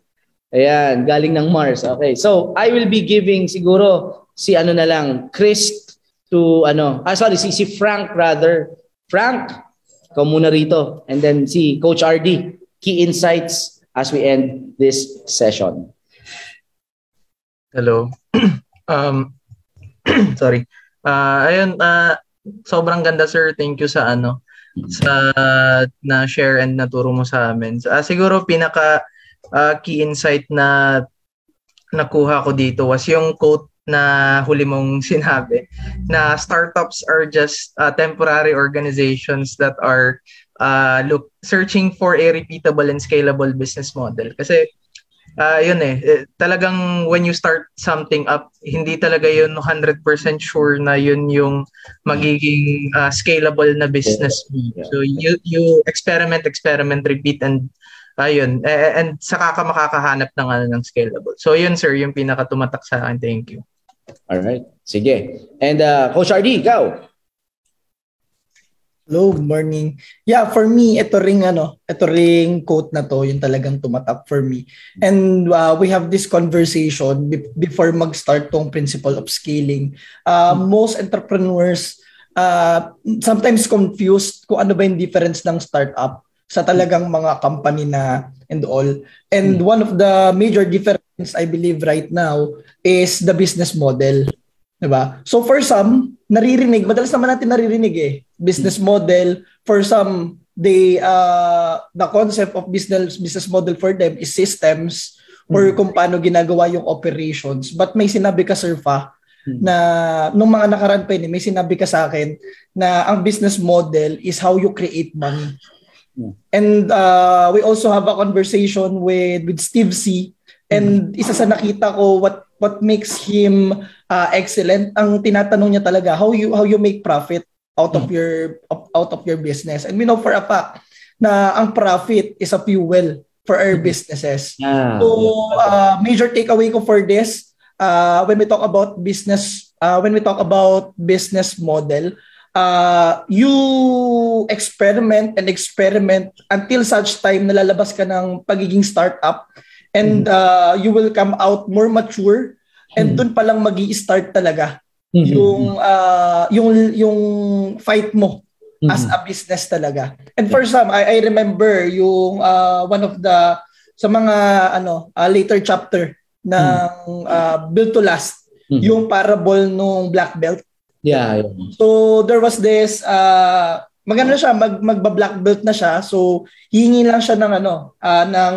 Ayan, galing ng Mars. Okay, so I will be giving siguro si ano na lang, Chris to ano, ah sorry, si, si Frank rather. Frank, ikaw muna rito. And then si Coach RD, key insights as we end this session. Hello. <clears throat> um, <clears throat> sorry. Uh, ayun, uh, sobrang ganda sir. Thank you sa ano sa na share and naturo mo sa amin. Uh, siguro pinaka uh, key insight na nakuha ko dito was yung quote na huli mong <laughs> sinabi na startups are just uh, temporary organizations that are uh, look searching for a repeatable and scalable business model kasi uh, yun eh, eh, talagang when you start something up, hindi talaga yun 100% sure na yun yung magiging uh, scalable na business. So you you experiment, experiment, repeat and ayun, eh, and saka ka makakahanap ng ano ng scalable. So yun sir, yung pinaka tumatak sa akin. Thank you. All right. Sige. And uh, Coach RD, ikaw. Hello, good morning. Yeah, for me, ito ring ano, ito ring quote na to, yung talagang tumatak for me. And uh, we have this conversation be- before mag-start tong principle of scaling. Uh, most entrepreneurs uh, sometimes confused kung ano ba yung difference ng startup sa talagang mga company na and all. And one of the major difference I believe right now is the business model. 'Di ba? So for some, naririnig, madalas naman natin naririnig eh, business model. For some, they uh, the concept of business business model for them is systems or kung paano ginagawa yung operations. But may sinabi ka Sir Fa, na nung mga nakaraan pa yun, may sinabi ka sa akin na ang business model is how you create money. And uh, we also have a conversation with with Steve C. And isa sa nakita ko what what makes him uh, excellent ang tinatanong niya talaga how you how you make profit out of your out of your business. And we know for a fact na ang profit is a fuel for our businesses. Yeah. So uh, major takeaway ko for this uh, when we talk about business uh, when we talk about business model uh, you experiment and experiment until such time na lalabas ka ng pagiging startup and uh, you will come out more mature and dun pa lang magi start talaga yung uh, yung yung fight mo as a business talaga. And for some, I, I remember yung uh, one of the sa mga ano uh, later chapter ng uh, Built to Last, Mhm. yung parable nung black belt. Yeah. yeah. So there was this uh, maganda siya mag magba-black belt na siya. So hihingi lang siya ng ano uh, ng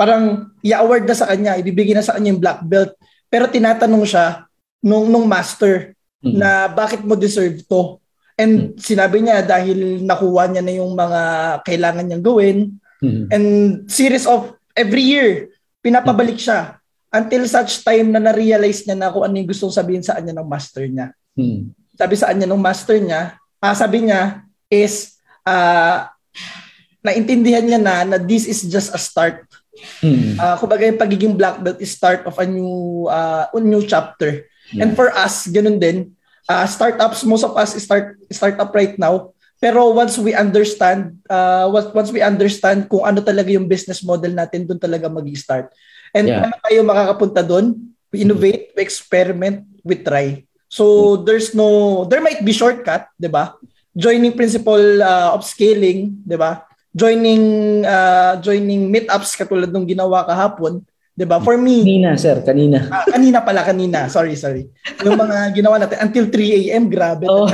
parang i-award na sa kanya, ibibigay na sa kanya yung black belt. Pero tinatanong siya nung nung master Mhm. na bakit mo deserve to. And sinabi niya dahil nakuha niya na yung mga kailangan niyang gawin Mhm. and series of every year pinapabalik siya until such time na na-realize niya na kung ano yung gustong sabihin sa kanya ng master niya. Mhm. Sabi sa kanya ng master niya, ah, sabi niya is ah naintindihan niya na na this is just a start. Mhm. Uh, kumbaga yung pagiging black belt is start of a new uh, a new chapter. And for us, ganun din. Uh, startups, most of us start startup right now. Pero once we understand, uh, once, once we understand kung ano talaga yung business model natin, doon talaga mag-start. And Yeah. paano tayo makakapunta doon? We innovate, we experiment, we try. So there's no, there might be shortcut, di ba? Joining principle uh, of scaling, di ba? Joining uh, joining meetups katulad nung ginawa kahapon, 'di ba? For me, Kanina, sir. Kanina. Ah, kanina pala, kanina. Sorry, sorry. Yung mga ginawa natin until 3 a.m., grabe. Oh.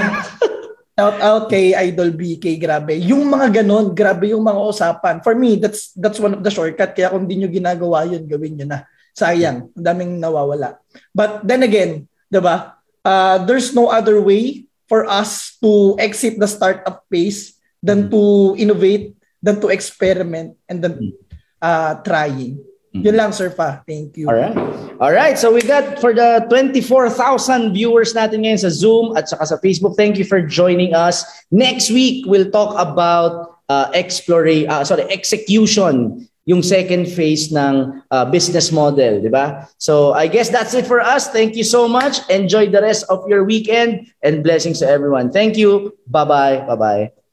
Shout out kay Idol BK, grabe. Yung mga ganon, grabe yung mga usapan. For me, that's that's one of the shortcut. Kaya kung di nyo ginagawa yun, gawin nyo na. Sayang, ang daming nawawala. But then again, di ba, uh, there's no other way for us to exit the startup phase than to innovate, than to experiment, and then uh, trying. Yun lang, Sir Fa. Thank you. All right. All right. So we got for the 24,000 viewers natin ngayon sa Zoom at saka sa Facebook. Thank you for joining us. Next week we'll talk about uh, explore uh, sorry, execution, yung second phase ng uh, business model, di ba? So I guess that's it for us. Thank you so much. Enjoy the rest of your weekend and blessings to everyone. Thank you. Bye-bye. Bye-bye.